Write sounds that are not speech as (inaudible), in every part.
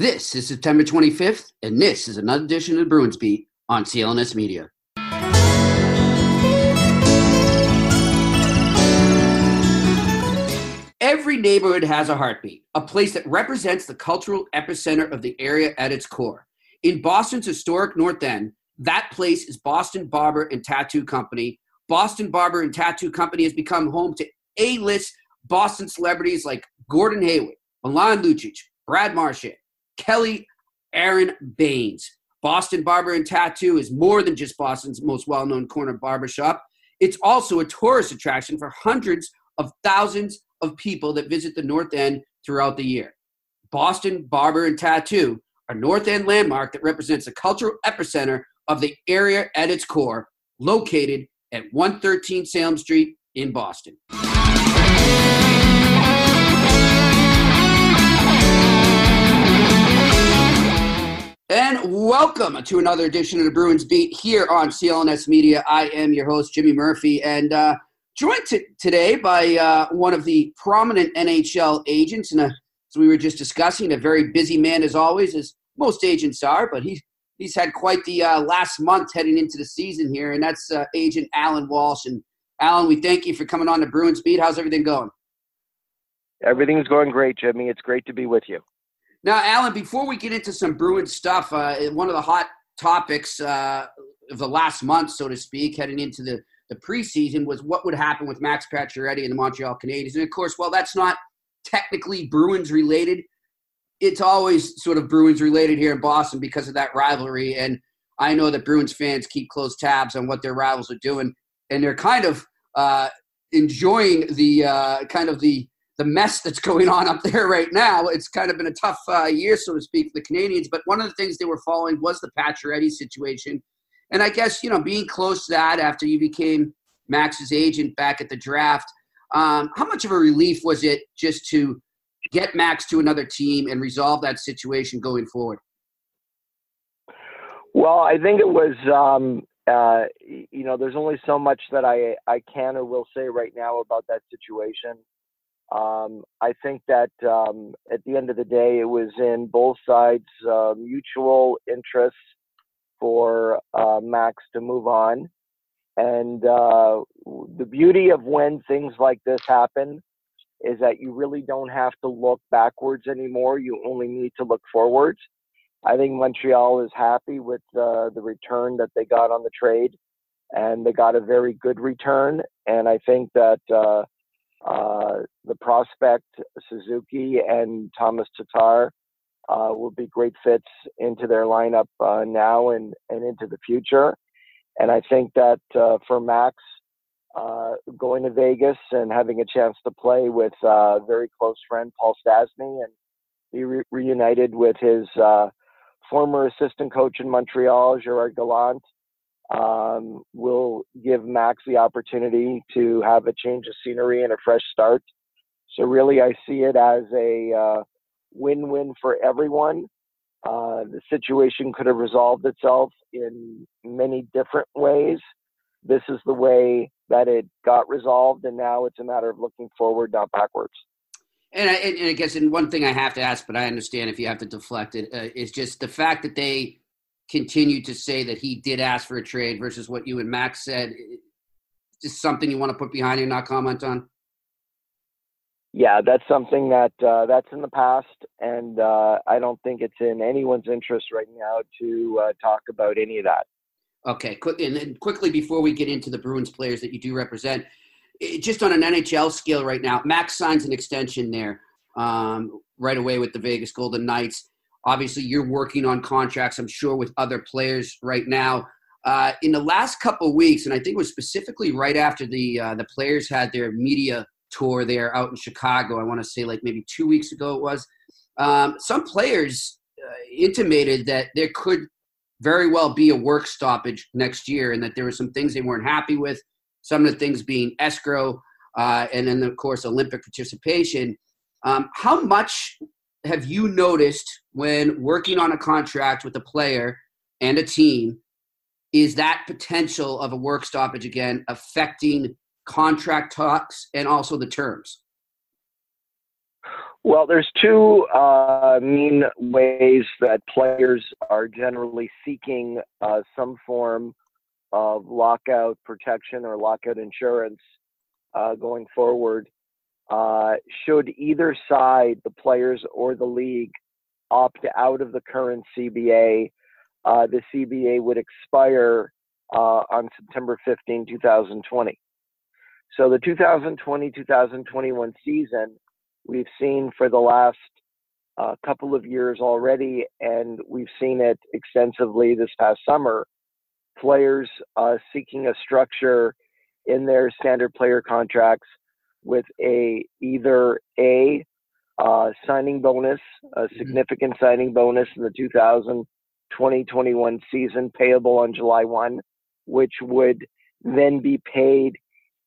This is September 25th, and this is another edition of the Bruins Beat on CLNS Media. Every neighborhood has a heartbeat, a place that represents the cultural epicenter of the area at its core. In Boston's historic North End, that place is Boston Barber and Tattoo Company. Boston Barber and Tattoo Company has become home to A-list Boston celebrities like Gordon Hayward, Milan Lucic, Brad Marchand, Kelly Aaron Baines. Boston Barber and Tattoo is more than just Boston's most well known corner barbershop. It's also a tourist attraction for hundreds of thousands of people that visit the North End throughout the year. Boston Barber and Tattoo, a North End landmark that represents the cultural epicenter of the area at its core, located at 113 Salem Street in Boston. And welcome to another edition of the Bruins Beat here on CLNS Media. I am your host, Jimmy Murphy, and uh, joined t- today by uh, one of the prominent NHL agents. And uh, as we were just discussing, a very busy man as always, as most agents are, but he, he's had quite the uh, last month heading into the season here, and that's uh, agent Allan Walsh. And Allan, we thank you for coming on the Bruins Beat. How's everything going? Everything's going great, Jimmy. It's great to be with you. Now, Allan, before we get into some Bruins stuff, uh, one of the hot topics uh, of the last month, so to speak, heading into the, the preseason was what would happen with Max Pacioretty and the Montreal Canadiens. And of course, well, that's not technically Bruins related. It's always sort of Bruins related here in Boston because of that rivalry. And I know that Bruins fans keep close tabs on what their rivals are doing, and they're kind of uh, enjoying the uh, kind of the the mess that's going on up there right now. It's kind of been a tough uh, year, so to speak, for the Canadiens. But one of the things they were following was the Pacioretty situation. And I guess, you know, being close to that after you became Max's agent back at the draft, um, how much of a relief was it just to get Max to another team and resolve that situation going forward? Well, I think it was, um, uh, you know, there's only so much that I, I can or will say right now about that situation. Um, I think that um, at the end of the day, it was in both sides' uh, mutual interests for uh, Max to move on. And uh, the beauty of when things like this happen is that you really don't have to look backwards anymore. You only need to look forwards. I think Montreal is happy with uh, the return that they got on the trade, and they got a very good return. And I think that uh, uh, the prospect Suzuki and Tomas Tatar uh, will be great fits into their lineup uh, now and, and into the future. And I think that uh, for Max, uh, going to Vegas and having a chance to play with a very close friend Paul Stastny and be re- reunited with his former assistant coach in Montreal, Gerard Gallant, um, will give Max the opportunity to have a change of scenery and a fresh start. So really, I see it as a uh, win-win for everyone. Uh, the situation could have resolved itself in many different ways. This is the way that it got resolved, and now it's a matter of looking forward, not backwards. And I, and I guess, and one thing I have to ask, but I understand if you have to deflect it, uh, is just the fact that they continue to say that he did ask for a trade versus what you and Max said. Just something you want to put behind you and not comment on? yeah, that's something that uh, that's in the past, and uh, I don't think it's in anyone's interest right now to uh, talk about any of that. Okay, quick and then quickly before we get into the Bruins players that you do represent, just on an NHL scale right now, Max signs an extension there um, right away with the Vegas Golden Knights. Obviously, you're working on contracts, I'm sure, with other players right now. Uh, in the last couple weeks, and I think it was specifically right after the uh, the players had their media tour there out in Chicago. I want to say like maybe two weeks ago it was. Um, some players uh, intimated that there could very well be a work stoppage next year, and that there were some things they weren't happy with. Some of the things being escrow, uh, and then of course Olympic participation. Um, how much have you noticed when working on a contract with a player and a team? Is that potential of a work stoppage again affecting contract talks and also the terms? Well, there's two uh, mean ways that players are generally seeking uh, some form of lockout protection or lockout insurance uh, going forward. Uh, should either side, the players or the league, opt out of the current CBA, uh, the CBA would expire uh, on September 15, 2020. So the 2020 2021 season, we've seen for the last uh, couple of years already, and we've seen it extensively this past summer. Players uh, seeking a structure in their standard player contracts with a either a uh, signing bonus, a mm-hmm. significant mm-hmm. signing bonus in the 2020-21 season, payable on July 1, which would then be paid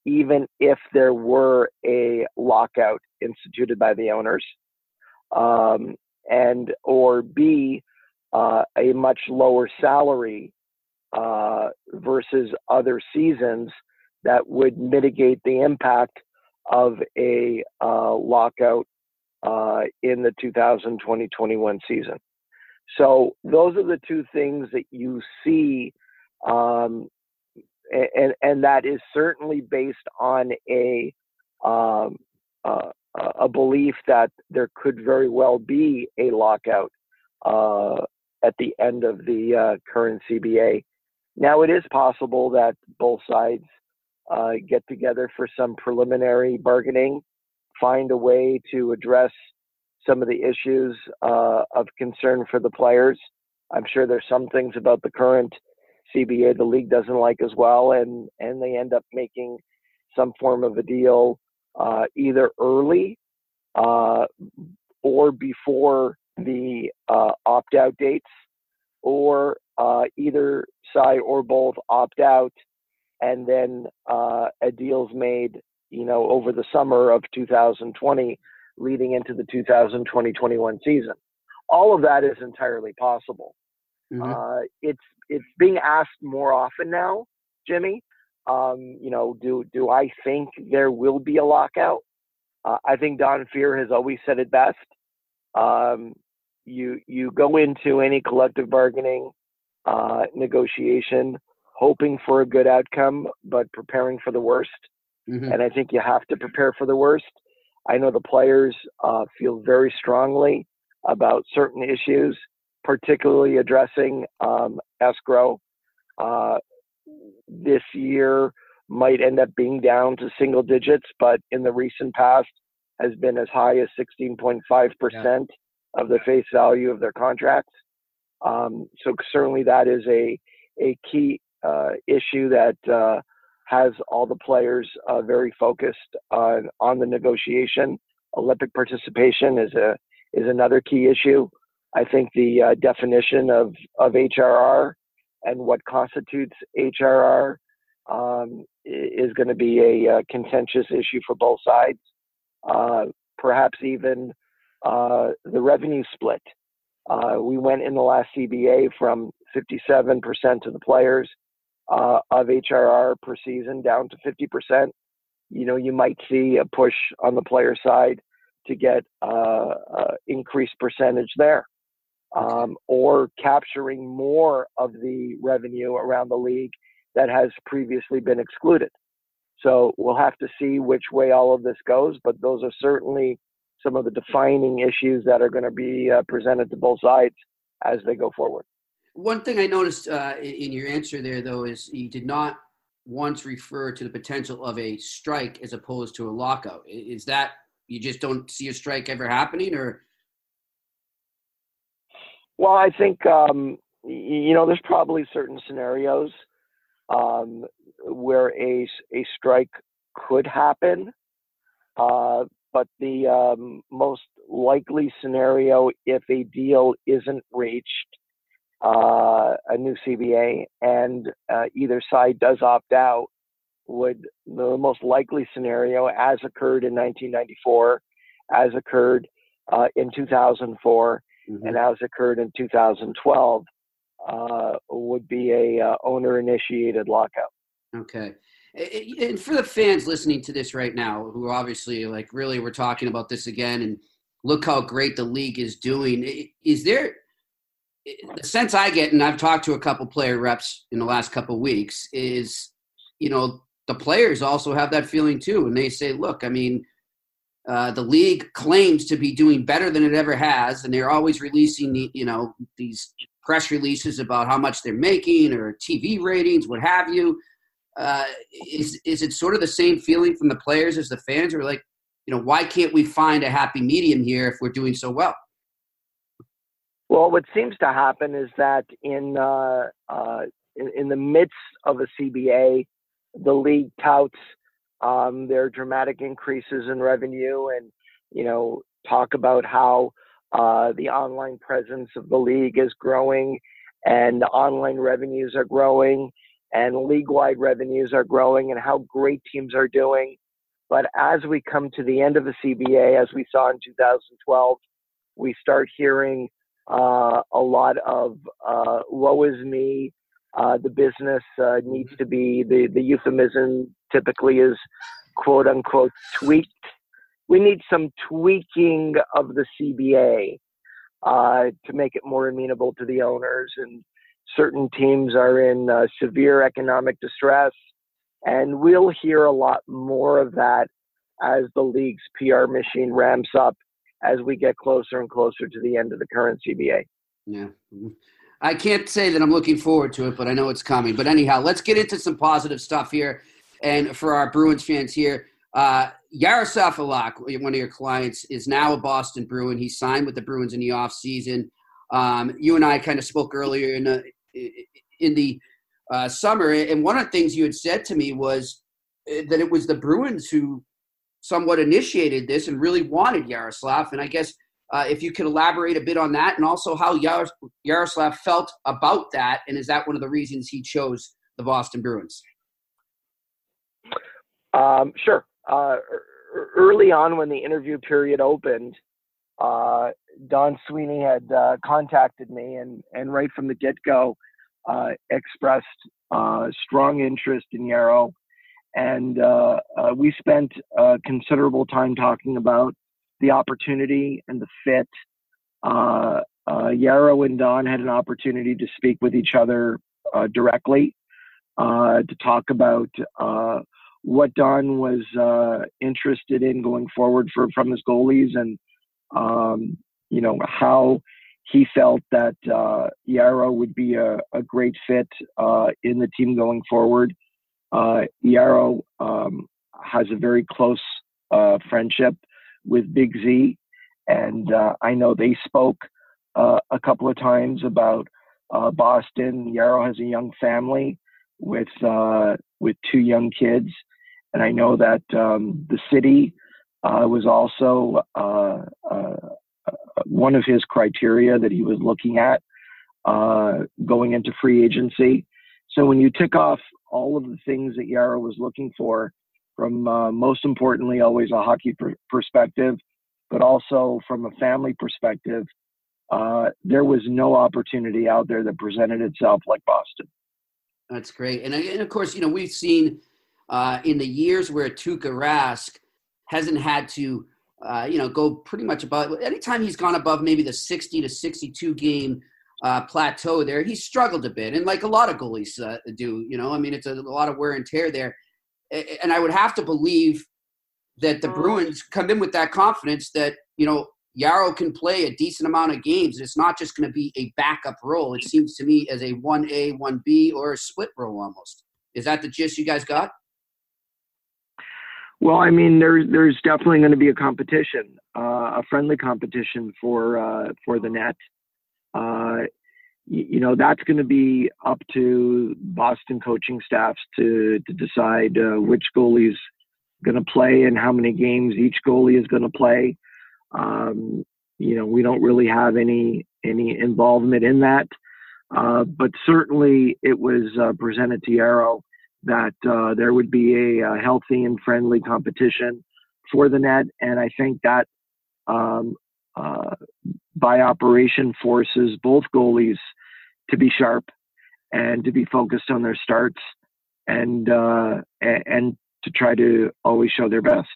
even if there were a lockout instituted by the owners, um, and or B, uh, a much lower salary uh, versus other seasons that would mitigate the impact of a uh, lockout uh, in the 2020-21 season. So those are the two things that you see um, and and that is certainly based on a um, uh, a belief that there could very well be a lockout uh, at the end of the uh, current CBA. Now, it is possible that both sides uh, get together for some preliminary bargaining, find a way to address some of the issues uh, of concern for the players. I'm sure there's some things about the current CBA the league doesn't like as well, and and they end up making some form of a deal uh, either early uh, or before the uh, opt out dates, or uh, either side or both opt out, and then uh, a deal's made, you know, over the summer of 2020, leading into the 2020-21 season. All of that is entirely possible. Mm-hmm. Uh, it's it's being asked more often now, Jimmy. Um, you know, do do I think there will be a lockout? Uh, I think Don Fehr has always said it best. Um, you you go into any collective bargaining uh, negotiation hoping for a good outcome, but preparing for the worst. Mm-hmm. And I think you have to prepare for the worst. I know the players uh, feel very strongly about certain issues particularly addressing um, escrow. Uh, this year might end up being down to single digits, but in the recent past has been as high as 16.5% yeah. of the face value of their contracts. Um, so certainly that is a a key uh, issue that uh, has all the players uh, very focused on on the negotiation. Olympic participation is a is another key issue. I think the uh, definition of, of HRR and what constitutes HRR um, is going to be a, a, contentious issue for both sides. Uh, perhaps even uh, the revenue split. Uh, we went in the last CBA from 57% of the players uh, of HRR per season down to 50%. You know, you might see a push on the player side to get increased percentage there um, or capturing more of the revenue around the league that has previously been excluded. So we'll have to see which way all of this goes, but those are certainly some of the defining issues that are going to be uh, presented to both sides as they go forward. One thing I noticed uh, in your answer there, though, is you did not once refer to the potential of a strike as opposed to a lockout. Is that you just don't see a strike ever happening, or? Well, I think um, you know there's probably certain scenarios um, where a a strike could happen, uh, but the um, most likely scenario, if a deal isn't reached, uh, a new CBA, and uh, either side does opt out, would the most likely scenario, as occurred in 1994, as occurred uh, in 2004, mm-hmm. and as occurred in 2012, uh, would be a uh, owner-initiated lockout. Okay. And for the fans listening to this right now, who obviously like really we're talking about this again, and look how great the league is doing. Is there the sense I get, and I've talked to a couple player reps in the last couple weeks, is you know the players also have that feeling too, and they say, look, I mean, uh, the league claims to be doing better than it ever has, and they're always releasing the, you know these press releases about how much they're making or TV ratings, what have you. Uh, is is it sort of the same feeling from the players as the fans? Are like, you know, why can't we find a happy medium here if we're doing so well? Well, what seems to happen is that in uh, uh, in, in, the midst of a CBA, the league touts um, their dramatic increases in revenue, and you know talk about how uh, the online presence of the league is growing, and online revenues are growing, and league-wide revenues are growing and how great teams are doing. But as we come to the end of the CBA, as we saw in 2012, we start hearing uh, a lot of uh, woe is me. Uh, the business uh, needs to be, the, the euphemism typically is quote unquote tweaked. We need some tweaking of the CBA uh, to make it more amenable to the owners and certain teams are in uh, severe economic distress. And we'll hear a lot more of that as the league's PR machine ramps up as we get closer and closer to the end of the current CBA. Yeah. I can't say that I'm looking forward to it, but I know it's coming. But anyhow, let's get into some positive stuff here. And for our Bruins fans here, uh, Jaroslav Halak, one of your clients, is now a Boston Bruin. He signed with the Bruins in the offseason. Um, you and I kind of spoke earlier in the in the uh, summer, and one of the things you had said to me was uh, that it was the Bruins who somewhat initiated this and really wanted Jaroslav. And I guess uh, if you could elaborate a bit on that, and also how Jaroslav felt about that, and is that one of the reasons he chose the Boston Bruins? Um, sure. Uh, early on, when the interview period opened, uh, Don Sweeney had uh, contacted me and, and right from the get go uh, expressed uh, strong interest in Jaro. And uh, uh, we spent considerable time talking about the opportunity and the fit. Jaro and Don had an opportunity to speak with each other directly to talk about what Don was interested in going forward for from his goalies and um, you know, how he felt that uh, Jaro would be a, a great fit uh, in the team going forward. Uh, Jaro um, has a very close uh, friendship with Big Z, and uh, I know they spoke uh, a couple of times about uh, Boston. Jaro has a young family with with two young kids, and I know that um, the city uh, was also uh, uh, one of his criteria that he was looking at uh, going into free agency. So when you tick off all of the things that Jaro was looking for, from uh, most importantly, always a hockey pr- perspective, but also from a family perspective, uh, there was no opportunity out there that presented itself like Boston. That's great, and, and of course, you know we've seen in the years where Tuukka Rask hasn't had to, uh, you know, go pretty much above. Anytime he's gone above maybe the 60 to 62 game uh, plateau there, He struggled a bit. And like a lot of goalies uh, do, you know, I mean, it's a, a, lot of wear and tear there. and I would have to believe that the Bruins come in with that confidence that you know Jaro can play a decent amount of games. It's not just going to be a backup role. It seems to me as a one A, one B, or a split role almost. Is that the gist you guys got? Well, I mean, there's there's definitely going to be a competition, uh, a friendly competition for uh, for the net. Uh, you, you know, that's going to be up to Boston coaching staffs to to decide uh, which goalie's going to play and how many games each goalie is going to play. Um, you know, we don't really have any any involvement in that, uh, but certainly it was uh, presented to Jaro that uh, there would be a, a, healthy and friendly competition for the net, and I think that um, uh, by operation forces both goalies to be sharp and to be focused on their starts and uh, and to try to always show their best.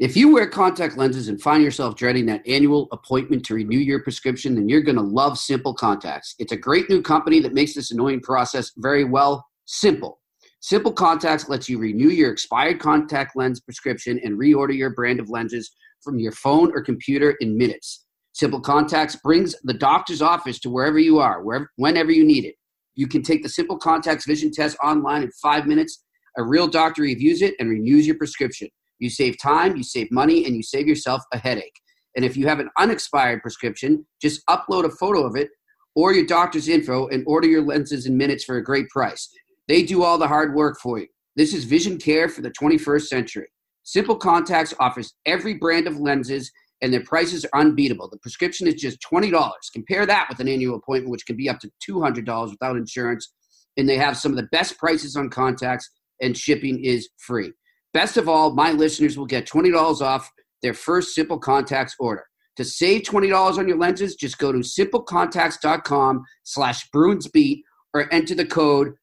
If you wear contact lenses and find yourself dreading that annual appointment to renew your prescription, then you're going to love Simple Contacts. It's a great new company that makes this annoying process very well simple. Simple Contacts lets you renew your expired contact lens prescription and reorder your brand of lenses from your phone or computer in minutes. Simple Contacts brings the doctor's office to wherever you are, wherever, whenever you need it. You can take the Simple Contacts vision test online in five minutes. A real doctor reviews it and renews your prescription. You save time, you save money, and you save yourself a headache. And if you have an unexpired prescription, just upload a photo of it or your doctor's info and order your lenses in minutes for a great price. They do all the hard work for you. This is vision care for the 21st century. Simple Contacts offers every brand of lenses and their prices are unbeatable. The prescription is just $20. Compare that with an annual appointment, which can be up to $200 without insurance. And they have some of the best prices on contacts, and shipping is free. Best of all, my listeners will get $20 off their first Simple Contacts order. To save $20 on your lenses, just go to simplecontacts.com slash bruinsbeat or enter the code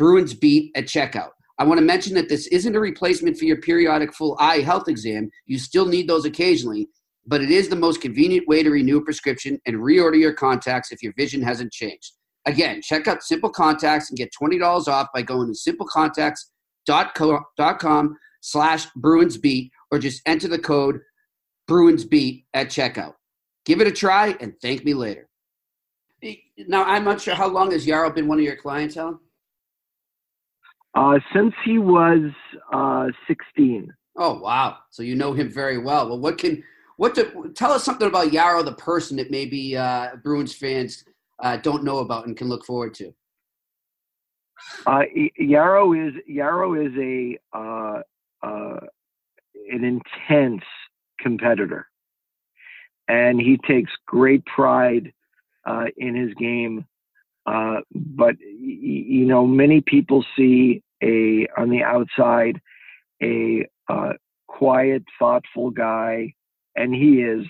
BruinsBeat at checkout. I want to mention that this isn't a replacement for your periodic full eye health exam. You still need those occasionally, but it is the most convenient way to renew a prescription and reorder your contacts if your vision hasn't changed. Again, check out Simple Contacts and get $20 off by going to simplecontacts.com slash BruinsBeat or just enter the code BruinsBeat at checkout. Give it a try and thank me later. Now, I'm not sure how long has Jaro been one of your clients, Helen? Uh, since he was uh, 16. Oh wow! So you know him very well. Well, what can what to, tell us something about Jaro, the person that maybe uh, Bruins fans uh, don't know about and can look forward to. Uh, Jaro is Jaro is a uh, uh, an intense competitor, and he takes great pride uh, in his game. Uh, but you know, many people see a on the outside a uh, quiet, thoughtful guy, and he is.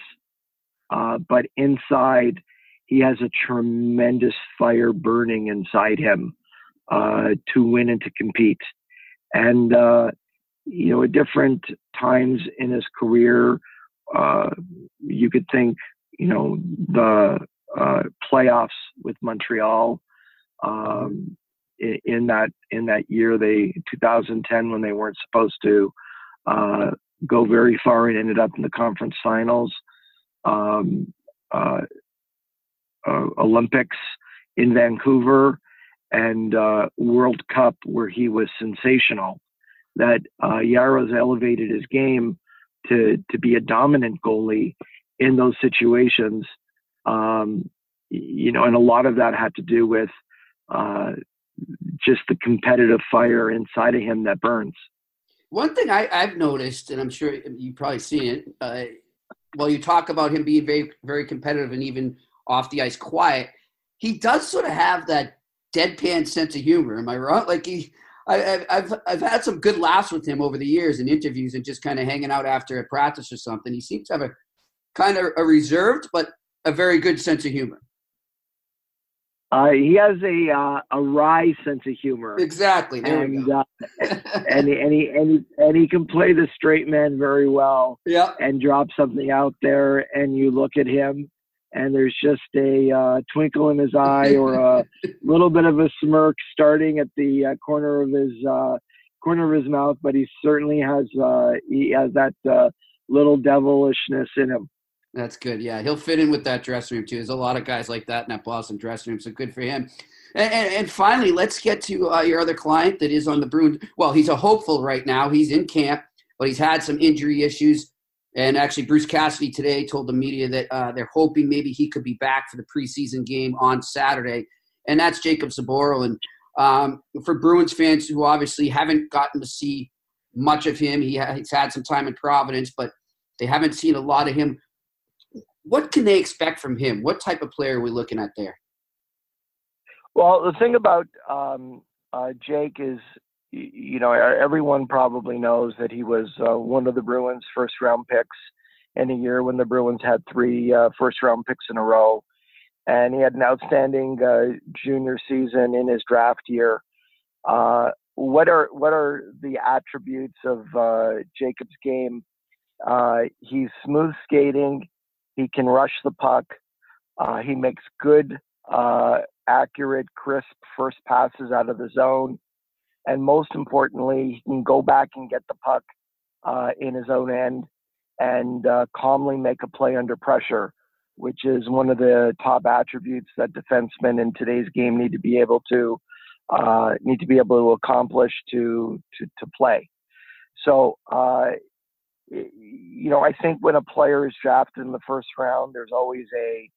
Uh, but inside, he has a tremendous fire burning inside him uh, to win and to compete. And uh, you know, at different times in his career, you could think, you know, the uh, playoffs with Montreal um, in, in, that in that year. They 2010 when they weren't supposed to uh, go very far and ended up in the conference finals. Um, uh, uh Olympics in Vancouver and uh, World Cup where he was sensational. That uh, Jaro's elevated his game to to be a dominant goalie in those situations um, you know, and a lot of that had to do with uh, just the competitive fire inside of him that burns. One thing I, have noticed, and I'm sure you've probably seen it, uh, while you talk about him being very, very competitive and even off the ice quiet, he does sort of have that deadpan sense of humor. Am I wrong? Like he, I, have I've had some good laughs with him over the years in interviews and just kind of hanging out after a practice or something. He seems to have a kind of a reserved but a very good sense of humor. Uh, he has a uh, a wry sense of humor. Exactly. There and, we go. uh, (laughs) and, and, he, and, he, and he can play the straight man very well. Yeah. And drop something out there, and you look at him, and there's just a uh, twinkle in his eye or a (laughs) little bit of a smirk starting at the uh, corner of his uh, corner of his mouth, but he certainly has uh, he has that uh, little devilishness in him. That's good. Yeah, he'll fit in with that dressing room too. There's a lot of guys like that in that Boston dressing room, so good for him. And, and, finally, let's get to uh, your other client that is on the Bruins. Well, he's a hopeful right now. He's in camp, but he's had some injury issues. And actually, Bruce Cassidy today told the media that uh, they're hoping maybe he could be back for the preseason game on Saturday. And that's Jakub Zboril. And um, for Bruins fans who obviously haven't gotten to see much of him, he ha- he's had some time in Providence, but they haven't seen a lot of him what can they expect from him? What type of player are we looking at there? Well, the thing about um, uh, Jake is, you know, everyone probably knows that he was uh, one of the Bruins' first round picks in a year when the Bruins had three uh, first round picks in a row. And he had an outstanding uh, junior season in his draft year. Uh, what are what are the attributes of uh, Jakub's game? he's smooth skating. He can rush the puck. Uh, he makes good, uh, accurate, crisp first passes out of the zone. And most importantly, he can go back and get the puck uh, in his own end and uh, calmly make a play under pressure, which is one of the top attributes that defensemen in today's game need to be able to uh, need to be able to accomplish to to, to play. So uh, you know, I think when a player is drafted in the first round, there's always a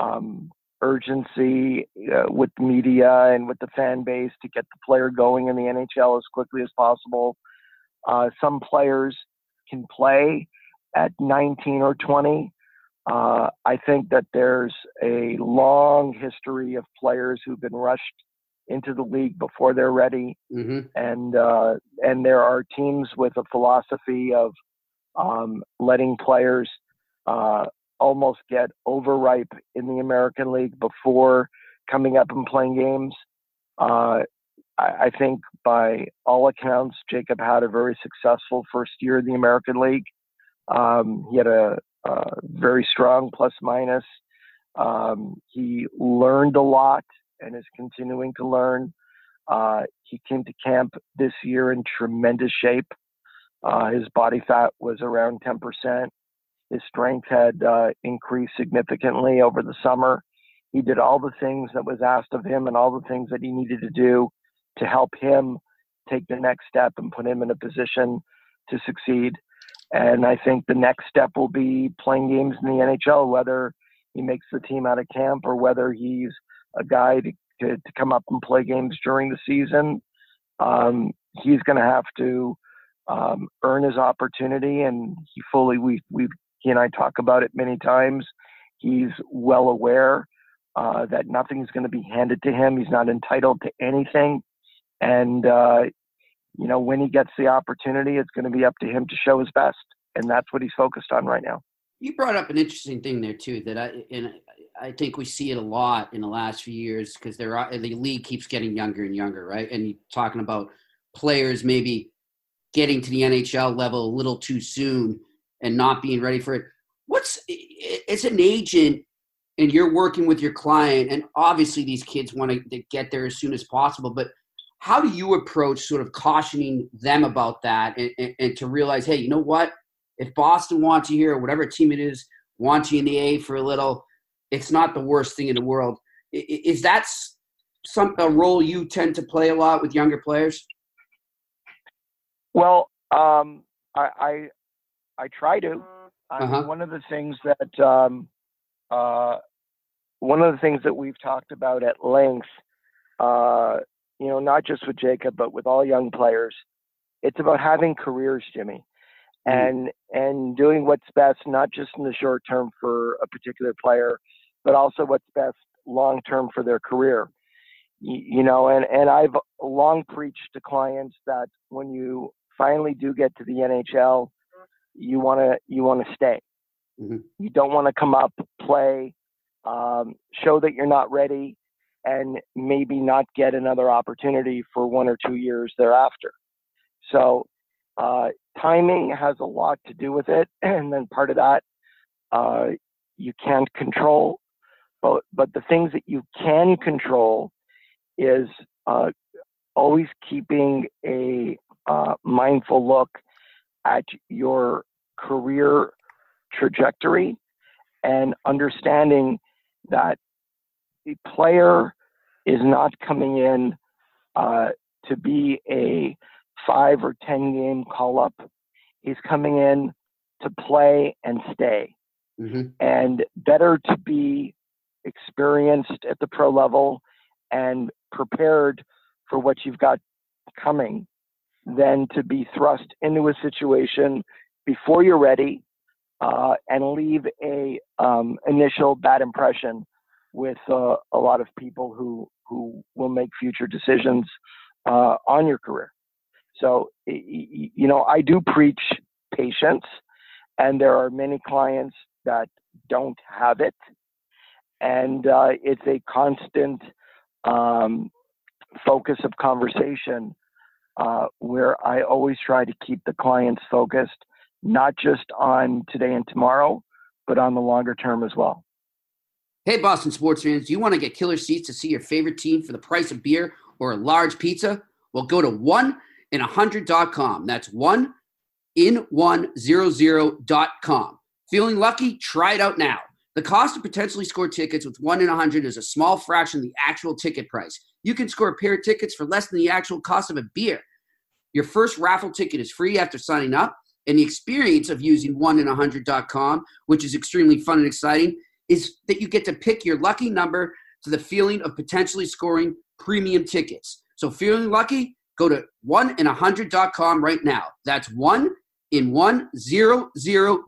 um, urgency uh, with the media and with the fan base to get the player going in the NHL as quickly as possible. Uh, some players can play at 19 or 20. Uh, I think that there's a long history of players who've been rushed into the league before they're ready, mm-hmm. and uh, and there are teams with a philosophy of um, letting players uh, almost get overripe in the American League before coming up and playing games. Uh, I, I, think by all accounts, Jakub had a very successful first year in the American League. Um, he had a, a, very strong plus minus. Um, he learned a lot and is continuing to learn. Uh, he came to camp this year in tremendous shape. Uh, his body fat was around 10%. His strength had uh, increased significantly over the summer. He did all the things that was asked of him and all the things that he needed to do to help him take the next step and put him in a position to succeed. And I think the next step will be playing games in the NHL, whether he makes the team out of camp or whether he's a guy to, to, to come up and play games during the season. Um, he's going to have to um, earn his opportunity, and he fully we we he and I talk about it many times. He's well aware uh, that nothing's going to be handed to him. He's not entitled to anything, and uh, you know when he gets the opportunity, it's going to be up to him to show his best, and that's what he's focused on right now. You brought up an interesting thing there too that I and I think we see it a lot in the last few years because there are the league keeps getting younger and younger, right? And you're talking about players maybe getting to the NHL level a little too soon and not being ready for it. What's as an agent and you're working with your client, and obviously these kids want to get there as soon as possible, but how do you approach sort of cautioning them about that and, and, and to realize, hey, you know what? If Boston wants you here, or whatever team it is, wants you in the A for a little, it's not the worst thing in the world. Is that some a role you tend to play a lot with younger players? Well, um, I, I, I try to. I uh-huh. one of the things that um, uh, one of the things that we've talked about at length, uh, you know, not just with Jakub but with all young players, it's about having careers, Jimmy, mm-hmm. and and doing what's best, not just in the short term for a particular player, but also what's best long term for their career. You, you know, and and I've long preached to clients that when you finally do get to the NHL, you want to you want to stay. Mm-hmm. You don't want to come up, play, um, show that you're not ready, and maybe not get another opportunity for one or two years thereafter. So uh, timing has a lot to do with it, (clears throat) and then part of that uh, you can't control. But but the things that you can control is uh, always keeping a uh, mindful look at your career trajectory and understanding that the player is not coming in uh, to be a five or 10 game call up. He's coming in to play and stay. Mm-hmm. And better to be experienced at the pro level and prepared for what you've got coming than to be thrust into a situation before you're ready uh, and leave a um, initial bad impression with uh, a lot of people who who will make future decisions uh, on your career. So you know, I do preach patience, and there are many clients that don't have it, and uh, it's a constant um, focus of conversation uh, where I always try to keep the clients focused, not just on today and tomorrow, but on the longer term as well. Hey, Boston sports fans, do you want to get killer seats to see your favorite team for the price of beer or a large pizza? Well, go to one in a hundred.com. That's one in one zero zero. Feeling lucky? Try it out now. The cost to potentially score tickets with one in a hundred is a small fraction of the actual ticket price. You can score a pair of tickets for less than the actual cost of a beer. Your first raffle ticket is free after signing up, and the experience of using one in a hundred.com, which is extremely fun and exciting, is that you get to pick your lucky number to the feeling of potentially scoring premium tickets. So feeling lucky? Go to one in a hundred.com right now. That's one in one zero zero.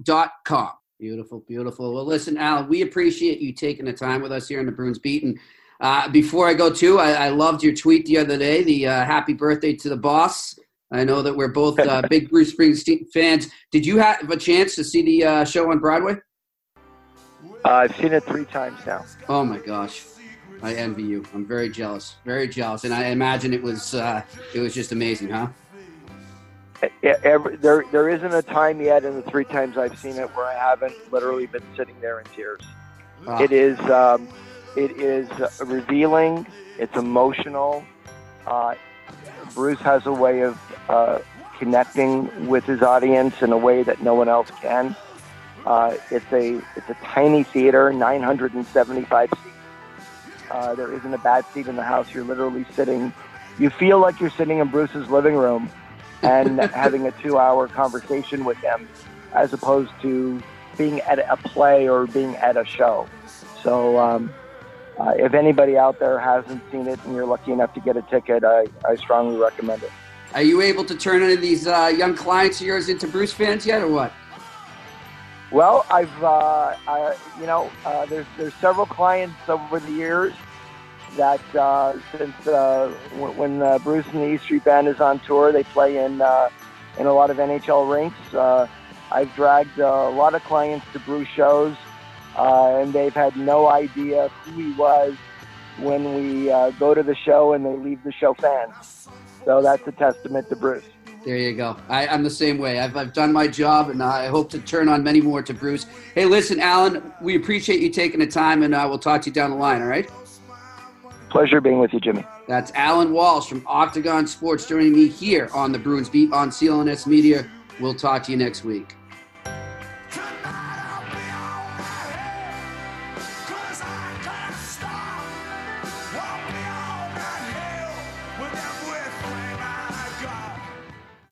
Beautiful, beautiful. Well, listen, Allan, we appreciate you taking the time with us here in the Bruins Beat. And uh, before I go to, I, I, loved your tweet the other day, the uh, happy birthday to the boss. I know that we're both uh, (laughs) big Bruce Springsteen fans. Did you have a chance to see the uh, show on Broadway? Uh, I've seen it three times now. Oh my gosh, I envy you. I'm very jealous, very jealous, and I imagine it was uh, it was just amazing, huh? Every, there, there isn't a time yet in the three times I've seen it where I haven't literally been sitting there in tears. Ah. It is, um, it is revealing. It's emotional. Uh, Bruce has a way of uh, connecting with his audience in a way that no one else can. Uh, it's a it's a tiny theater, 975 seats. Uh, there isn't a bad seat in the house. You're literally sitting. You feel like you're sitting in Bruce's living room and (laughs) having a two hour conversation with him as opposed to being at a play or being at a show. So, um, uh, if anybody out there hasn't seen it and you're lucky enough to get a ticket, I, I strongly recommend it. Are you able to turn any of these uh, young clients of yours into Bruce fans yet, or what? Well, I've, uh, I, you know, uh, there's there's several clients over the years that uh, since uh, w- when uh, Bruce and the E Street Band is on tour, they play in uh, in a lot of NHL rinks. Uh, I've dragged uh, a lot of clients to Bruce shows, uh, and they've had no idea who he was when we uh, go to the show and they leave the show fans. So that's a testament to Bruce. There you go. I, am the same way. I've, I've done my job, and I hope to turn on many more to Bruce. Hey, listen, Allan, we appreciate you taking the time, and uh, we'll talk to you down the line, all right? Pleasure being with you, Jimmy. That's Allan Walsh from Octagon Sports joining me here on the Bruins Beat on CLNS Media. We'll talk to you next week.